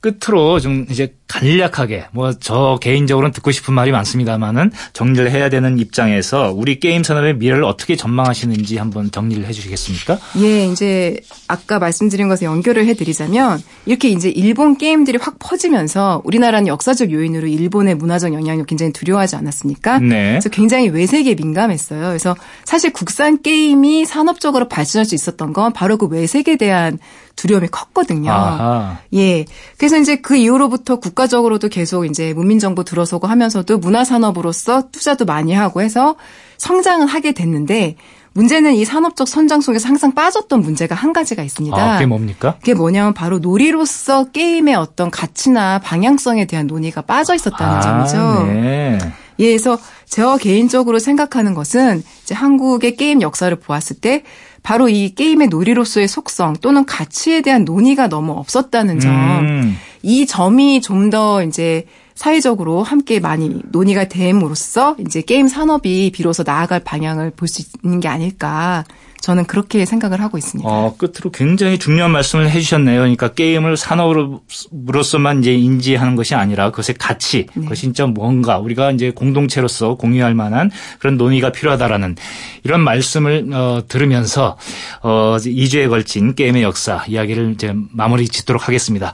끝으로 좀 이제 간략하게 뭐 저 개인적으로는 듣고 싶은 말이 많습니다만은 정리를 해야 되는 입장에서 우리 게임 산업의 미래를 어떻게 전망하시는지 한번 정리를 해 주시겠습니까? 예, 이제 아까 말씀드린 것에 연결을 해 드리자면 이렇게 이제 일본 게임들이 확 퍼지면서 우리나라는 역사적 요인으로 일본의 문화적 영향력 굉장히 두려워하지 않았습니까? 네. 그래서 굉장히 외색에 민감했어요. 그래서 사실 국산 게임이 산업적으로 발전할 수 있었던 건 바로 그 외색에 대한 두려움이 컸거든요. 아하. 예. 그래서 이제 그 이후로부터 국가적으로도 계속 이제 문민정부 들어서고 하면서도 문화산업으로서 투자도 많이 하고 해서 성장을 하게 됐는데 문제는 이 산업적 선장 속에서 항상 빠졌던 문제가 한 가지가 있습니다. 아, 그게 뭡니까? 그게 뭐냐면 바로 놀이로서 게임의 어떤 가치나 방향성에 대한 논의가 빠져 있었다는 아, 점이죠. 네. 예, 그래서 제가 개인적으로 생각하는 것은 이제 한국의 게임 역사를 보았을 때 바로 이 게임의 놀이로서의 속성 또는 가치에 대한 논의가 너무 없었다는 점. 음. 이 점이 좀 더 이제 사회적으로 함께 많이 논의가 됨으로써 이제 게임 산업이 비로소 나아갈 방향을 볼 수 있는 게 아닐까 저는 그렇게 생각을 하고 있습니다. 어, 끝으로 굉장히 중요한 말씀을 해주셨네요. 그러니까 게임을 산업으로서만 이제 인지하는 것이 아니라 그것의 가치, 네. 그것이 진짜 뭔가 우리가 이제 공동체로서 공유할 만한 그런 논의가 필요하다라는 이런 말씀을 어, 들으면서 어, 2주에 걸친 게임의 역사 이야기를 이제 마무리 짓도록 하겠습니다.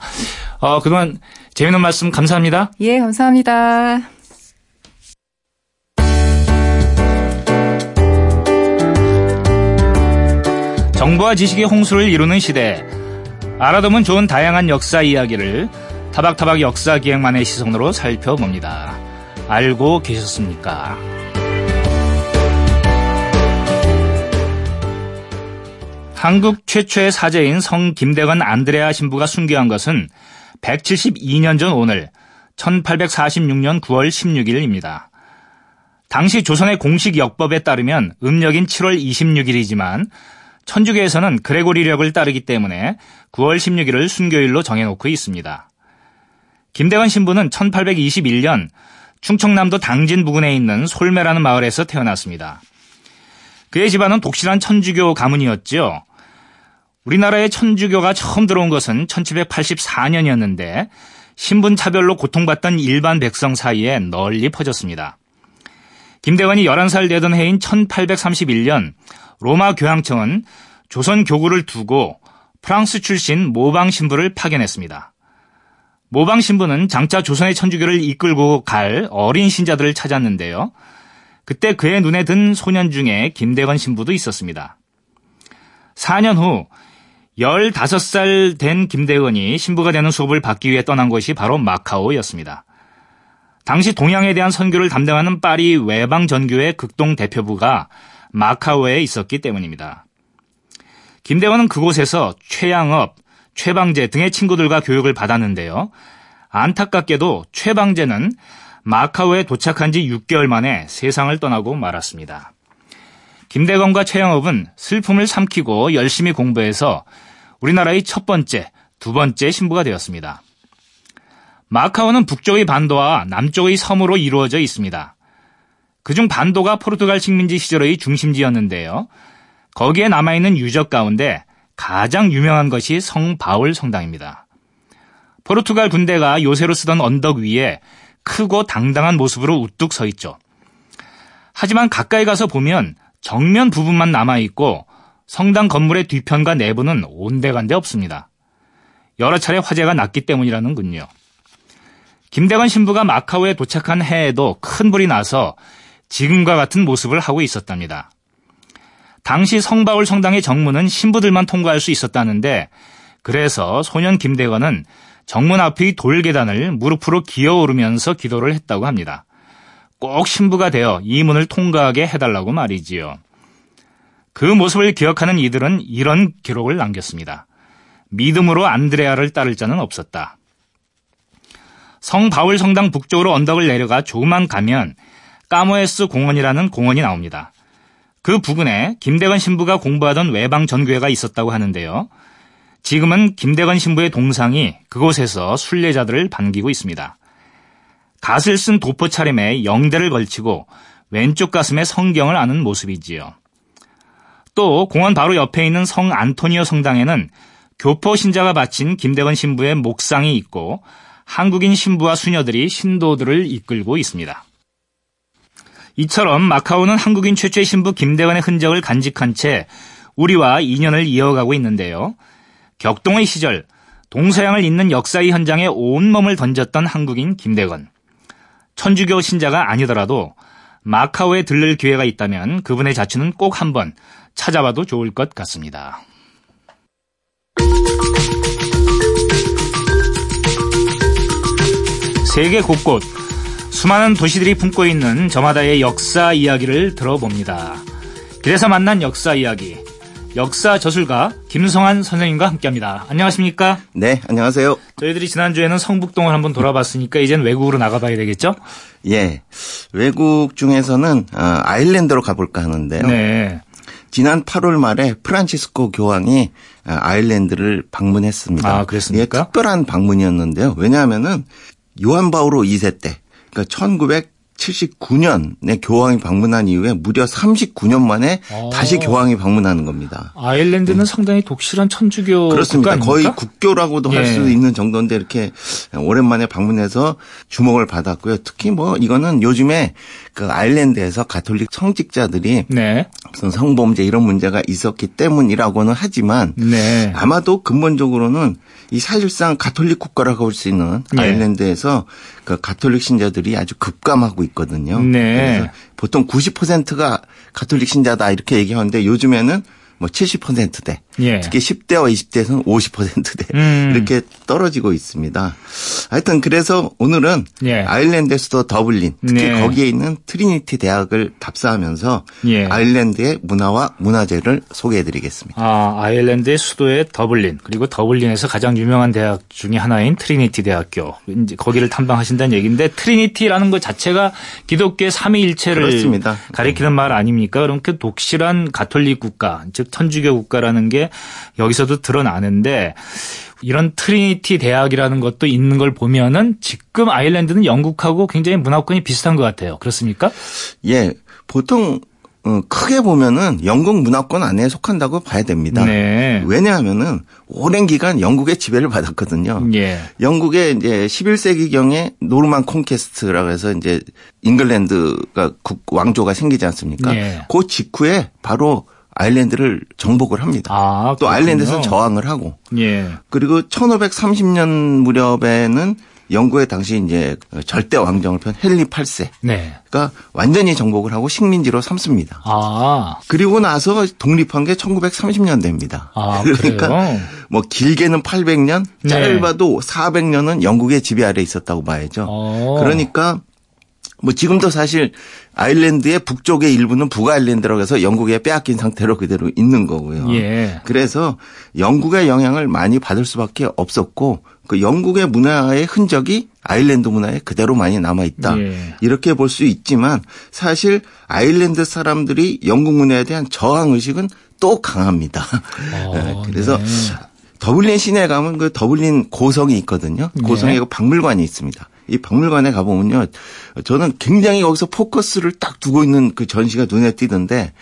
어, 그동안 재미있는 말씀 감사합니다. 예, 감사합니다. 정보와 지식의 홍수를 이루는 시대. 알아두면 좋은 다양한 역사 이야기를 타박타박 역사 기획만의 시선으로 살펴봅니다. 알고 계셨습니까? 한국 최초의 사제인 성 김대건 안드레아 신부가 순교한 것은 172년 전 오늘 1846년 9월 16일입니다. 당시 조선의 공식 역법에 따르면 음력인 7월 26일이지만 천주교에서는 그레고리력을 따르기 때문에 9월 16일을 순교일로 정해놓고 있습니다. 김대건 신부는 1821년 충청남도 당진 부근에 있는 솔매라는 마을에서 태어났습니다. 그의 집안은 독실한 천주교 가문이었죠. 우리나라에 천주교가 처음 들어온 것은 1784년이었는데 신분 차별로 고통받던 일반 백성 사이에 널리 퍼졌습니다. 김대건이 11살 되던 해인 1831년 로마 교황청은 조선 교구를 두고 프랑스 출신 모방 신부를 파견했습니다. 모방 신부는 장차 조선의 천주교를 이끌고 갈 어린 신자들을 찾았는데요. 그때 그의 눈에 든 소년 중에 김대건 신부도 있었습니다. 4년 후 15살 된 김대건이 신부가 되는 수업을 받기 위해 떠난 곳이 바로 마카오였습니다. 당시 동양에 대한 선교를 담당하는 파리 외방 전교회 극동 대표부가 마카오에 있었기 때문입니다. 김대건은 그곳에서 최양업, 최방재 등의 친구들과 교육을 받았는데요. 안타깝게도 최방재는 마카오에 도착한 지 6개월 만에 세상을 떠나고 말았습니다. 김대건과 최양업은 슬픔을 삼키고 열심히 공부해서 우리나라의 첫 번째, 두 번째 신부가 되었습니다. 마카오는 북쪽의 반도와 남쪽의 섬으로 이루어져 있습니다. 그중 반도가 포르투갈 식민지 시절의 중심지였는데요. 거기에 남아있는 유적 가운데 가장 유명한 것이 성 바울 성당입니다. 포르투갈 군대가 요새로 쓰던 언덕 위에 크고 당당한 모습으로 우뚝 서 있죠. 하지만 가까이 가서 보면 정면 부분만 남아있고 성당 건물의 뒤편과 내부는 온데간데 없습니다. 여러 차례 화재가 났기 때문이라는군요. 김대건 신부가 마카오에 도착한 해에도 큰 불이 나서 지금과 같은 모습을 하고 있었답니다. 당시 성바울 성당의 정문은 신부들만 통과할 수 있었다는데 그래서 소년 김대건은 정문 앞의 돌 계단을 무릎으로 기어오르면서 기도를 했다고 합니다. 꼭 신부가 되어 이 문을 통과하게 해달라고 말이지요. 그 모습을 기억하는 이들은 이런 기록을 남겼습니다. 믿음으로 안드레아를 따를 자는 없었다. 성 바울 성당 북쪽으로 언덕을 내려가 조금만 가면 까모에스 공원이라는 공원이 나옵니다. 그 부근에 김대건 신부가 공부하던 외방 전교회가 있었다고 하는데요. 지금은 김대건 신부의 동상이 그곳에서 순례자들을 반기고 있습니다. 갓을 쓴 도포 차림에 영대를 걸치고 왼쪽 가슴에 성경을 아는 모습이지요. 또 공원 바로 옆에 있는 성 안토니오 성당에는 교포 신자가 바친 김대건 신부의 목상이 있고 한국인 신부와 수녀들이 신도들을 이끌고 있습니다. 이처럼 마카오는 한국인 최초의 신부 김대건의 흔적을 간직한 채 우리와 인연을 이어가고 있는데요. 격동의 시절 동서양을 잇는 역사의 현장에 온몸을 던졌던 한국인 김대건. 천주교 신자가 아니더라도 마카오에 들를 기회가 있다면 그분의 자취는 꼭 한번 찾아봐도 좋을 것 같습니다. 세계 곳곳 수많은 도시들이 품고 있는 저마다의 역사 이야기를 들어봅니다. 그래서 만난 역사 이야기. 역사 저술가 김성환 선생님과 함께합니다. 안녕하십니까? 네, 안녕하세요. 저희들이 지난주에는 성북동을 한번 돌아봤으니까 이젠 외국으로 나가봐야 되겠죠? 예. 외국 중에서는 어, 아일랜드로 가볼까 하는데요. 네. 지난 8월 말에 프란치스코 교황이 어, 아일랜드를 방문했습니다. 아, 그랬습니까? 예, 특별한 방문이었는데요. 왜냐하면은 요한 바오로 2세 때 그러니까 1979년에 교황이 방문한 이후에 무려 39년 만에 오. 다시 어. 교황이 방문하는 겁니다. 아일랜드는 네. 상당히 독실한 천주교 그렇습니다. 거의 국교라고도 예. 할수 있는 정도인데 이렇게 오랜만에 방문해서 주목을 받았고요. 특히 뭐 이거는 요즘에 그 아일랜드에서 가톨릭 성직자들이 네. 무슨 성범죄 이런 문제가 있었기 때문이라고는 하지만 네. 아마도 근본적으로는 이 사실상 가톨릭 국가라고 볼 수 있는 네. 아일랜드에서 그 가톨릭 신자들이 아주 급감하고 있거든요. 네. 그래서 보통 90%가 가톨릭 신자다 이렇게 얘기하는데 요즘에는 뭐 70%대, 예. 특히 10대와 20대에서는 50%대 음. 이렇게 떨어지고 있습니다. 하여튼 그래서 오늘은 예. 아일랜드 수도 더블린, 특히 네. 거기에 있는 트리니티 대학을 답사하면서 예. 아일랜드의 문화와 문화재를 소개해드리겠습니다. 아, 아일랜드의 수도의 더블린 그리고 더블린에서 가장 유명한 대학 중의 하나인 트리니티 대학교 이제 거기를 탐방하신다는 얘기인데 트리니티라는 것 자체가 기독교의 삼위일체를 그렇습니다. 가리키는 말 아닙니까? 그럼 그 독실한 가톨릭 국가 즉 천주교 국가라는 게 여기서도 드러나는데 이런 트리니티 대학이라는 것도 있는 걸 보면은 지금 아일랜드는 영국하고 굉장히 문화권이 비슷한 것 같아요. 그렇습니까? 예. 보통 어, 크게 보면은 영국 문화권 안에 속한다고 봐야 됩니다. 네. 왜냐하면은 오랜 기간 영국의 지배를 받았거든요. 예. 영국의 이제 11세기 경에 노르만 콘캐스트라고 해서 이제 잉글랜드가 국 왕조가 생기지 않습니까? 예. 그 직후에 바로 아일랜드를 정복을 합니다. 아, 또 아일랜드에서 저항을 하고. 예. 그리고 1530년 무렵에는 영국의 당시 이제 절대 왕정을 편 헨리 8세. 네. 그러니까 완전히 정복을 하고 식민지로 삼습니다. 아. 그리고 나서 독립한 게 1930년대입니다. 아, 그러니까 그래요? 뭐 길게는 800년, 짧아도 네. 400년은 영국의 지배 아래 있었다고 봐야죠. 어. 그러니까 뭐 지금도 사실 아일랜드의 북쪽의 일부는 북아일랜드라고 해서 영국에 빼앗긴 상태로 그대로 있는 거고요. 예. 그래서 영국의 영향을 많이 받을 수밖에 없었고 그 영국의 문화의 흔적이 아일랜드 문화에 그대로 많이 남아 있다. 예. 이렇게 볼 수 있지만 사실 아일랜드 사람들이 영국 문화에 대한 저항 의식은 또 강합니다. 어, 그래서 네. 더블린 시내에 가면 그 더블린 고성이 있거든요. 고성에 네. 박물관이 있습니다. 이 박물관에 가보면요. 저는 굉장히 거기서 포커스를 딱 두고 있는 그 전시가 눈에 띄던데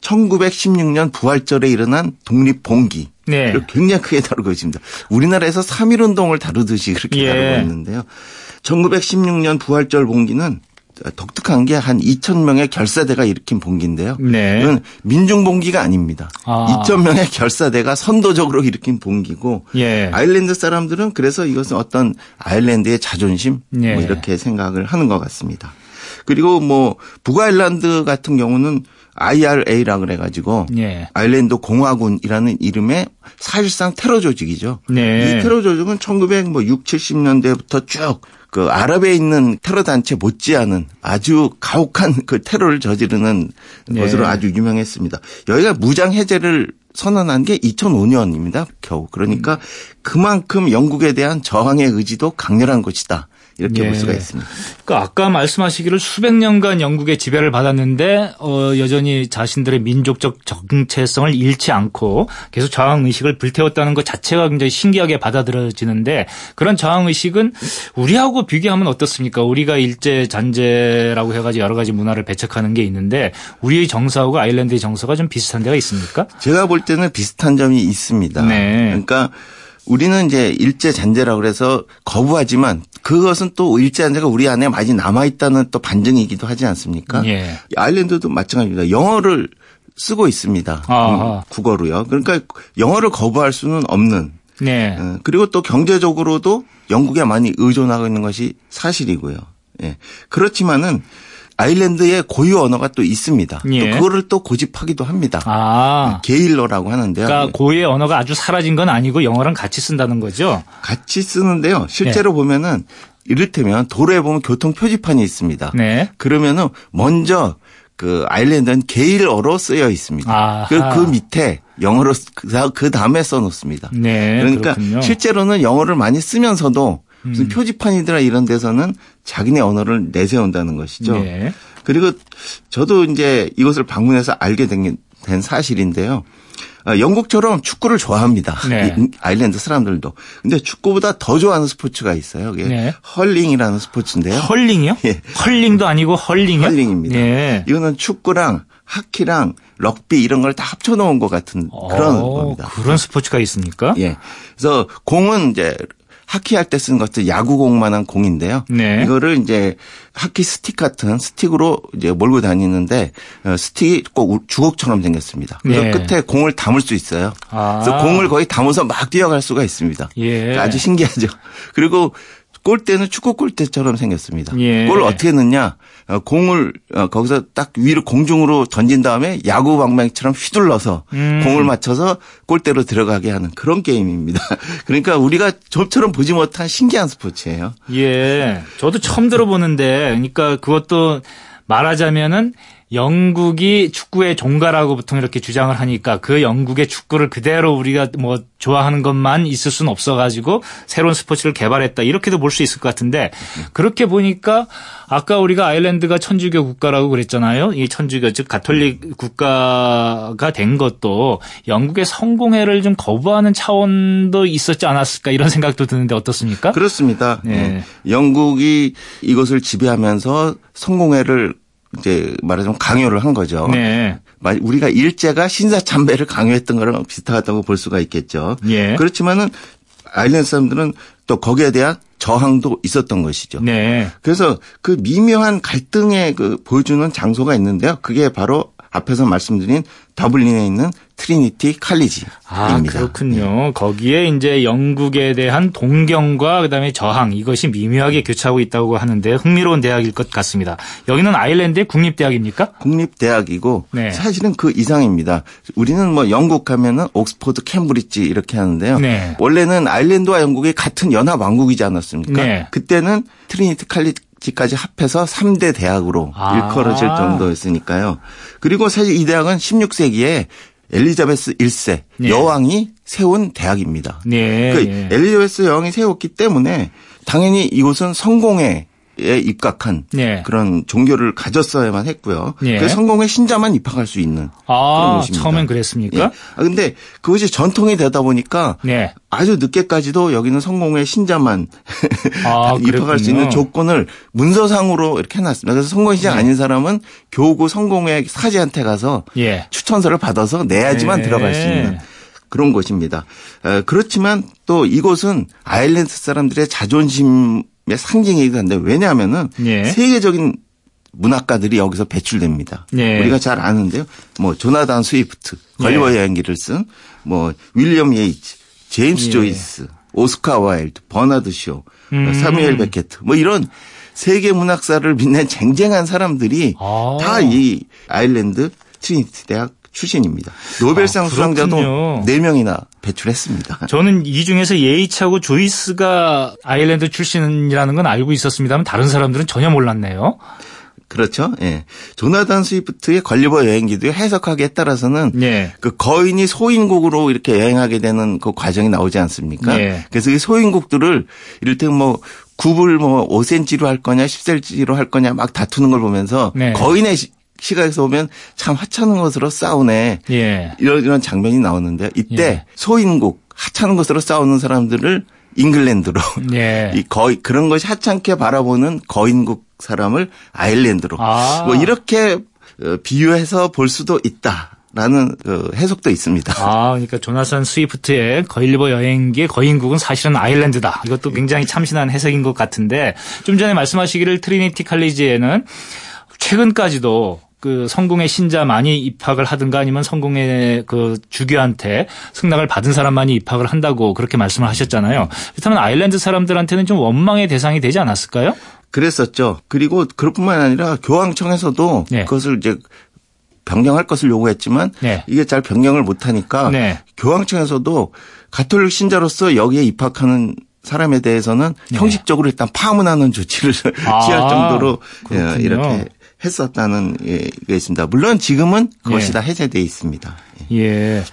1916년 부활절에 일어난 독립봉기. 네. 굉장히 크게 다루고 있습니다. 우리나라에서 3.1운동을 다루듯이 그렇게 예. 다루고 있는데요. 1916년 부활절 봉기는 독특한 게 한 2천 명의 결사대가 일으킨 봉기인데요. 네. 이건 민중 봉기가 아닙니다. 아. 2천 명의 결사대가 선도적으로 일으킨 봉기고 예. 아일랜드 사람들은 그래서 이것은 어떤 아일랜드의 자존심 예. 뭐 이렇게 생각을 하는 것 같습니다. 그리고 뭐 북아일랜드 같은 경우는 IRA라 그래가지고 예. 아일랜드 공화군이라는 이름의 사실상 테러 조직이죠. 네. 이 테러 조직은 1960, 뭐 70년대부터 쭉 그 아랍에 있는 테러 단체 못지않은 아주 가혹한 그 테러를 저지르는 네. 것으로 아주 유명했습니다. 여기가 무장 해제를 선언한 게 2005년입니다. 겨우. 그러니까 그만큼 영국에 대한 저항의 의지도 강렬한 것이다. 이렇게 네. 볼 수가 있습니다. 그러니까 아까 말씀하시기를 수백 년간 영국의 지배를 받았는데 어, 여전히 자신들의 민족적 정체성을 잃지 않고 계속 저항 의식을 불태웠다는 것 자체가 굉장히 신기하게 받아들여지는데 그런 저항 의식은 우리하고 비교하면 어떻습니까? 우리가 일제 잔재라고 해가지고 여러 가지 문화를 배척하는 게 있는데 우리의 정서하고 아일랜드의 정서가 좀 비슷한 데가 있습니까? 제가 볼 때는 비슷한 점이 있습니다. 네. 그러니까 우리는 이제 일제 잔재라고 그래서 거부하지만 그것은 또 일제 잔재가 우리 안에 많이 남아 있다는 또 반증이기도 하지 않습니까? 예. 아일랜드도 마찬가지입니다. 영어를 쓰고 있습니다. 음, 국어로요. 그러니까 영어를 거부할 수는 없는. 네. 어, 그리고 또 경제적으로도 영국에 많이 의존하고 있는 것이 사실이고요. 예. 그렇지만은 아일랜드의 고유 언어가 또 있습니다. 예. 또 그거를 또 고집하기도 합니다. 아. 게일러라고 하는데요. 그러니까 고유의 언어가 아주 사라진 건 아니고 영어랑 같이 쓴다는 거죠? 같이 쓰는데요. 실제로 네. 보면은 이를테면 도로에 보면 교통 표지판이 있습니다. 네. 그러면은 먼저 그 아일랜드는 게일어로 쓰여 있습니다. 그, 그 밑에 영어로 그, 그 다음에 써놓습니다. 네, 그러니까 그렇군요. 실제로는 영어를 많이 쓰면서도 무슨 음. 표지판이더라 이런 데서는 자기네 언어를 내세운다는 것이죠. 네. 그리고 저도 이제 이것을 방문해서 알게 된, 된 사실인데요. 어, 영국처럼 축구를 좋아합니다. 네. 아일랜드 사람들도. 근데 축구보다 더 좋아하는 스포츠가 있어요. 그게 네. 헐링이라는 스포츠인데요. 헐링이요? 예. 헐링도 아니고 헐링이요? 헐링입니다. 네. 이거는 축구랑 하키랑 럭비 이런 걸 다 합쳐놓은 것 같은 그런 오, 어, 겁니다. 그런 스포츠가 있습니까? 예. 그래서 공은 이제 하키 할 때 쓰는 것도 야구공만한 공인데요. 네. 이거를 이제 하키 스틱 같은 스틱으로 이제 몰고 다니는데 어, 스틱이 꼭 주걱처럼 생겼습니다. 그래서 네. 끝에 공을 담을 수 있어요. 아. 그래서 공을 거의 담아서 막 뛰어갈 수가 있습니다. 예. 그러니까 아주 신기하죠. 그리고 골대는 축구 골대처럼 생겼습니다. 예. 골을 어떻게 넣냐? 어, 공을 어, 거기서 딱 위로 공중으로 던진 다음에 야구 방망이처럼 휘둘러서 음. 공을 맞춰서 골대로 들어가게 하는 그런 게임입니다. 그러니까 우리가 좀처럼 보지 못한 신기한 스포츠예요. 예. 저도 처음 들어보는데 그러니까 그것도 말하자면은 영국이 축구의 종가라고 보통 이렇게 주장을 하니까 그 영국의 축구를 그대로 우리가 뭐 좋아하는 것만 있을 수는 없어가지고 새로운 스포츠를 개발했다 이렇게도 볼 수 있을 것 같은데 그렇게 보니까 아까 우리가 아일랜드가 천주교 국가라고 그랬잖아요. 이 천주교 즉 가톨릭 국가가 된 것도 영국의 성공회를 좀 거부하는 차원도 있었지 않았을까 이런 생각도 드는데 어떻습니까? 그렇습니다. 네. 영국이 이것을 지배하면서 성공회를 이제 말하자면 강요를 한 거죠. 네. 우리가 일제가 신사참배를 강요했던 거랑 비슷하다고 볼 수가 있겠죠. 예. 그렇지만은 아일랜드 사람들은 또 거기에 대한 저항도 있었던 것이죠. 네. 그래서 그 미묘한 갈등의 그 보여주는 장소가 있는데요. 그게 바로 앞에서 말씀드린 더블린에 있는 트리니티 칼리지입니다. 아, 그렇군요. 네. 거기에 이제 영국에 대한 동경과 그다음에 저항 이것이 미묘하게 교차하고 있다고 하는데 흥미로운 대학일 것 같습니다. 여기는 아일랜드의 국립대학입니까? 국립대학이고 네. 사실은 그 이상입니다. 우리는 뭐 영국 하면은 옥스퍼드, 캠브리지 이렇게 하는데요. 네. 원래는 아일랜드와 영국이 같은 연합 왕국이지 않았습니까? 네. 그때는 트리니티 칼리지까지 합해서 3대 대학으로 아. 일컬어질 정도였으니까요. 그리고 사실 이 대학은 16세기에 엘리자베스 1세 네. 여왕이 세운 대학입니다. 네. 그 엘리자베스 여왕이 세웠기 때문에 당연히 이곳은 성공의 에 입각한 네. 그런 종교를 가졌어야만 했고요. 네. 그 성공의 신자만 입학할 수 있는 아, 그런 곳입니다. 처음엔 그랬습니까? 예. 아 근데 그것이 전통이 되다 보니까 네. 아주 늦게까지도 여기는 성공의 신자만 아, 입학할 수 있는 조건을 문서상으로 이렇게 해놨습니다. 그래서 성공의 신자 네. 아닌 사람은 교구 성공회 사제한테 가서 예. 추천서를 받아서 내야지만 네. 들어갈 수 있는 그런 곳입니다. 그렇지만 또 이곳은 아일랜드 사람들의 자존심 상징이기도 한데 왜냐하면은 예. 세계적인 문학가들이 여기서 배출됩니다. 예. 우리가 잘 아는데요. 뭐 조나단 스위프트, 걸리버 예. 여행기를 쓴 뭐 윌리엄 예이츠, 제임스 예. 조이스, 오스카 와일드, 버나드 쇼, 음. 사무엘 베케트 뭐 이런 세계 문학사를 빛낸 쟁쟁한 사람들이 아. 다 이 아일랜드 트리니티 대학 출신입니다. 노벨상 아, 수상자도 4명이나 배출했습니다. 저는 이 중에서 예이츠하고 조이스가 아일랜드 출신이라는 건 알고 있었습니다만 다른 사람들은 전혀 몰랐네요. 그렇죠. 예. 조나단 스위프트의 걸리버 여행기도 해석하기에 따라서는 예. 그 거인이 소인국으로 이렇게 여행하게 되는 그 과정이 나오지 않습니까? 예. 그래서 이 소인국들을 이를테면 뭐 굽을 뭐 5cm로 할 거냐 10cm로 할 거냐 막 다투는 걸 보면서 네. 거인의 시각에서 보면 참 하찮은 것으로 싸우네. 예. 이런, 이런 장면이 나오는데 이때 예. 소인국 하찮은 것으로 싸우는 사람들을 잉글랜드로 예. 이 거의 그런 것이 하찮게 바라보는 거인국 사람을 아일랜드로 아. 뭐 이렇게 어, 비유해서 볼 수도 있다. 라는 그 해석도 있습니다. 아, 그러니까 조나산 스위프트의 거일리버 여행기의 거인국은 사실은 아일랜드다. 이것도 굉장히 참신한 해석인 것 같은데 좀 전에 말씀하시기를 트리니티 칼리지에는 최근까지도 그 성공회 신자 많이 입학을 하든가 아니면 성공회 그 주교한테 승낙을 받은 사람만이 입학을 한다고 그렇게 말씀을 하셨잖아요. 그렇다면 아일랜드 사람들한테는 좀 원망의 대상이 되지 않았을까요? 그랬었죠. 그리고 그뿐만 아니라 교황청에서도 네. 그것을 이제 변경할 것을 요구했지만 네. 이게 잘 변경을 못하니까 네. 교황청에서도 가톨릭 신자로서 여기에 입학하는 사람에 대해서는 네. 형식적으로 일단 파문하는 조치를 아, 취할 정도로 그렇군요. 이렇게 했었다는 게 있습니다. 물론 지금은 그것이 예. 다 해제돼 있습니다. 예. 예.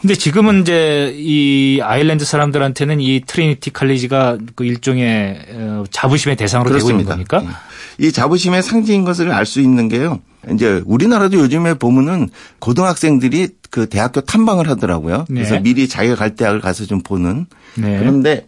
근데 지금은 이제 이 아일랜드 사람들한테는 이 트리니티 칼리지가 그 일종의 어, 자부심의 대상으로 그렇습니다. 되고 있는 겁니까? 예. 이 자부심의 상징인 것을 알 수 있는 게요. 이제 우리나라도 요즘에 보면은 고등학생들이 그 대학교 탐방을 하더라고요. 그래서 네. 미리 자기가 갈 대학을 가서 좀 보는. 네. 그런데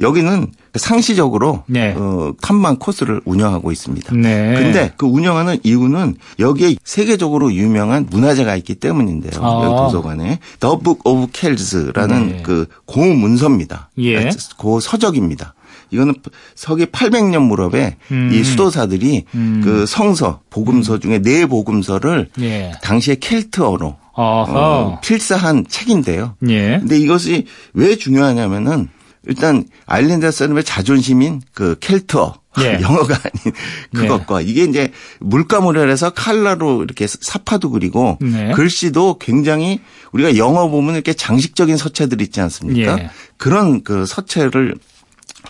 여기는 상시적으로 네. 어, 탐방 코스를 운영하고 있습니다. 네. 근데 그 운영하는 이유는 여기에 세계적으로 유명한 문화재가 있기 때문인데요. 아. 여기 도서관에 The Book of Kells라는 네. 그 고문서입니다. 예. 고 서적입니다. 이거는 서기 800년 무렵에 음. 이 수도사들이 음. 그 성서 복음서 중에 네 복음서를 예. 당시에 켈트어로 어, 필사한 책인데요. 예. 근데 이것이 왜 중요하냐면은 일단 아일랜드 사람의 자존심인 그 켈터 예. 영어가 아닌 그것과 예. 이게 이제 물감을해서 칼라로 이렇게 사파도 그리고 네. 글씨도 굉장히 우리가 영어 보면 이렇게 장식적인 서체들 있지 않습니까? 예. 그런 그 서체를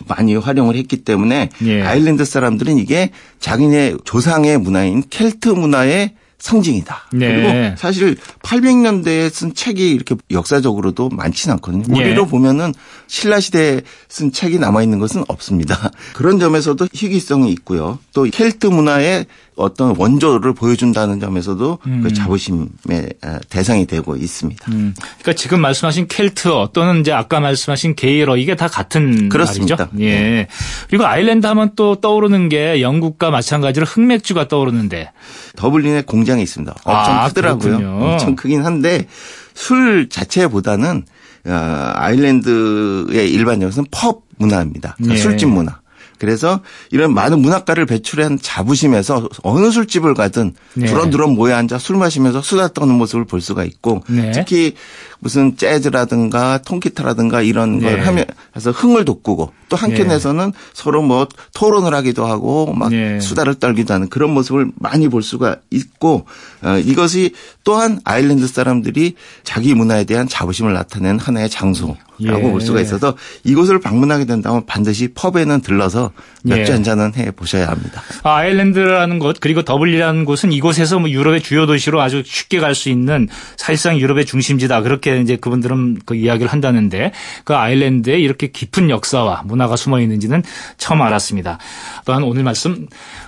많이 활용을 했기 때문에 예. 아일랜드 사람들은 이게 자기네 조상의 문화인 켈트 문화의 상징이다. 네. 그리고 사실 800년대에 쓴 책이 이렇게 역사적으로도 많지는 않거든요. 네. 우리로 보면은 신라 시대에 쓴 책이 남아 있는 것은 없습니다. 그런 점에서도 희귀성이 있고요. 또 켈트 문화의 어떤 원조를 보여준다는 점에서도 그 음. 그 자부심의 대상이 되고 있습니다. 음. 그러니까 지금 말씀하신 켈트어 또는 이제 아까 말씀하신 게이러 이게 다 같은 그렇습니다. 말이죠. 예. 네. 그리고 아일랜드 하면 또 떠오르는 게 영국과 마찬가지로 흑맥주가 떠오르는데 더블린에 공장이 있습니다. 엄청 아, 크더라고요. 그렇군요. 엄청 크긴 한데 술 자체보다는 어, 아일랜드의 일반적으로는 펍 문화입니다. 그러니까 네. 술집 문화. 그래서 이런 많은 문학가를 배출한 자부심에서 어느 술집을 가든 네. 두런두런 모여 앉아 술 마시면서 수다 떠는 모습을 볼 수가 있고 네. 특히 무슨 재즈라든가 통기타라든가 이런 걸 네. 하면 해서 흥을 돋구고 또 한켠에서는 네. 서로 뭐 토론을 하기도 하고 막 네. 수다를 떨기도 하는 그런 모습을 많이 볼 수가 있고 어, 이것이 또한 아일랜드 사람들이 자기 문화에 대한 자부심을 나타낸 하나의 장소라고 예. 볼 수가 있어서 이곳을 방문하게 된다면 반드시 펍에는 들러서 맥주 예. 한 잔은 해 보셔야 합니다. 아, 아일랜드라는 곳 그리고 더블리라는 곳은 이곳에서 뭐 유럽의 주요 도시로 아주 쉽게 갈 수 있는 사실상 유럽의 중심지다 그렇게 이제 그분들은 그 이야기를 한다는데 그 아일랜드에 이렇게 깊은 역사와 문 화가 숨어 있는지는 처음 알았습니다. 또한 오늘 말씀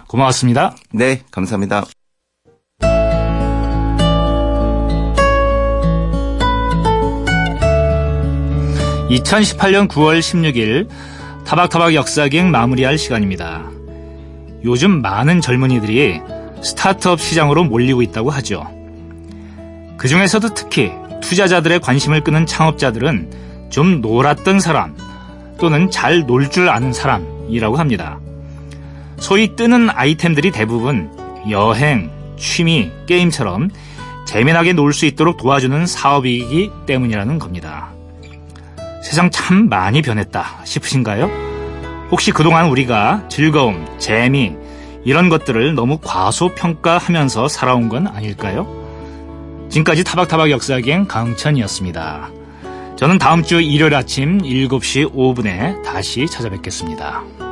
고마웠습니다. 네, 감사합니다. 2018년 9월 16일 타박타박 역사기행 마무리할 시간입니다. 요즘 많은 젊은이들이 스타트업 시장으로 몰리고 있다고 하죠. 그 중에서도 특히 투자자들의 관심을 끄는 창업자들은 좀 놀았던 사람 또는 잘 놀 줄 아는 사람이라고 합니다. 소위 뜨는 아이템들이 대부분 여행, 취미, 게임처럼 재미나게 놀 수 있도록 도와주는 사업이기 때문이라는 겁니다. 세상 참 많이 변했다 싶으신가요? 혹시 그동안 우리가 즐거움, 재미, 이런 것들을 너무 과소평가하면서 살아온 건 아닐까요? 지금까지 타박타박 역사기행 강천이었습니다. 저는 다음 주 일요일 아침 7시 5분에 다시 찾아뵙겠습니다.